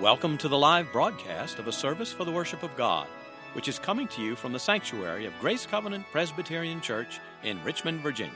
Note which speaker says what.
Speaker 1: Welcome to the live broadcast of a service for the worship of God, which is coming to you from the sanctuary of Grace Covenant Presbyterian Church in Richmond, Virginia.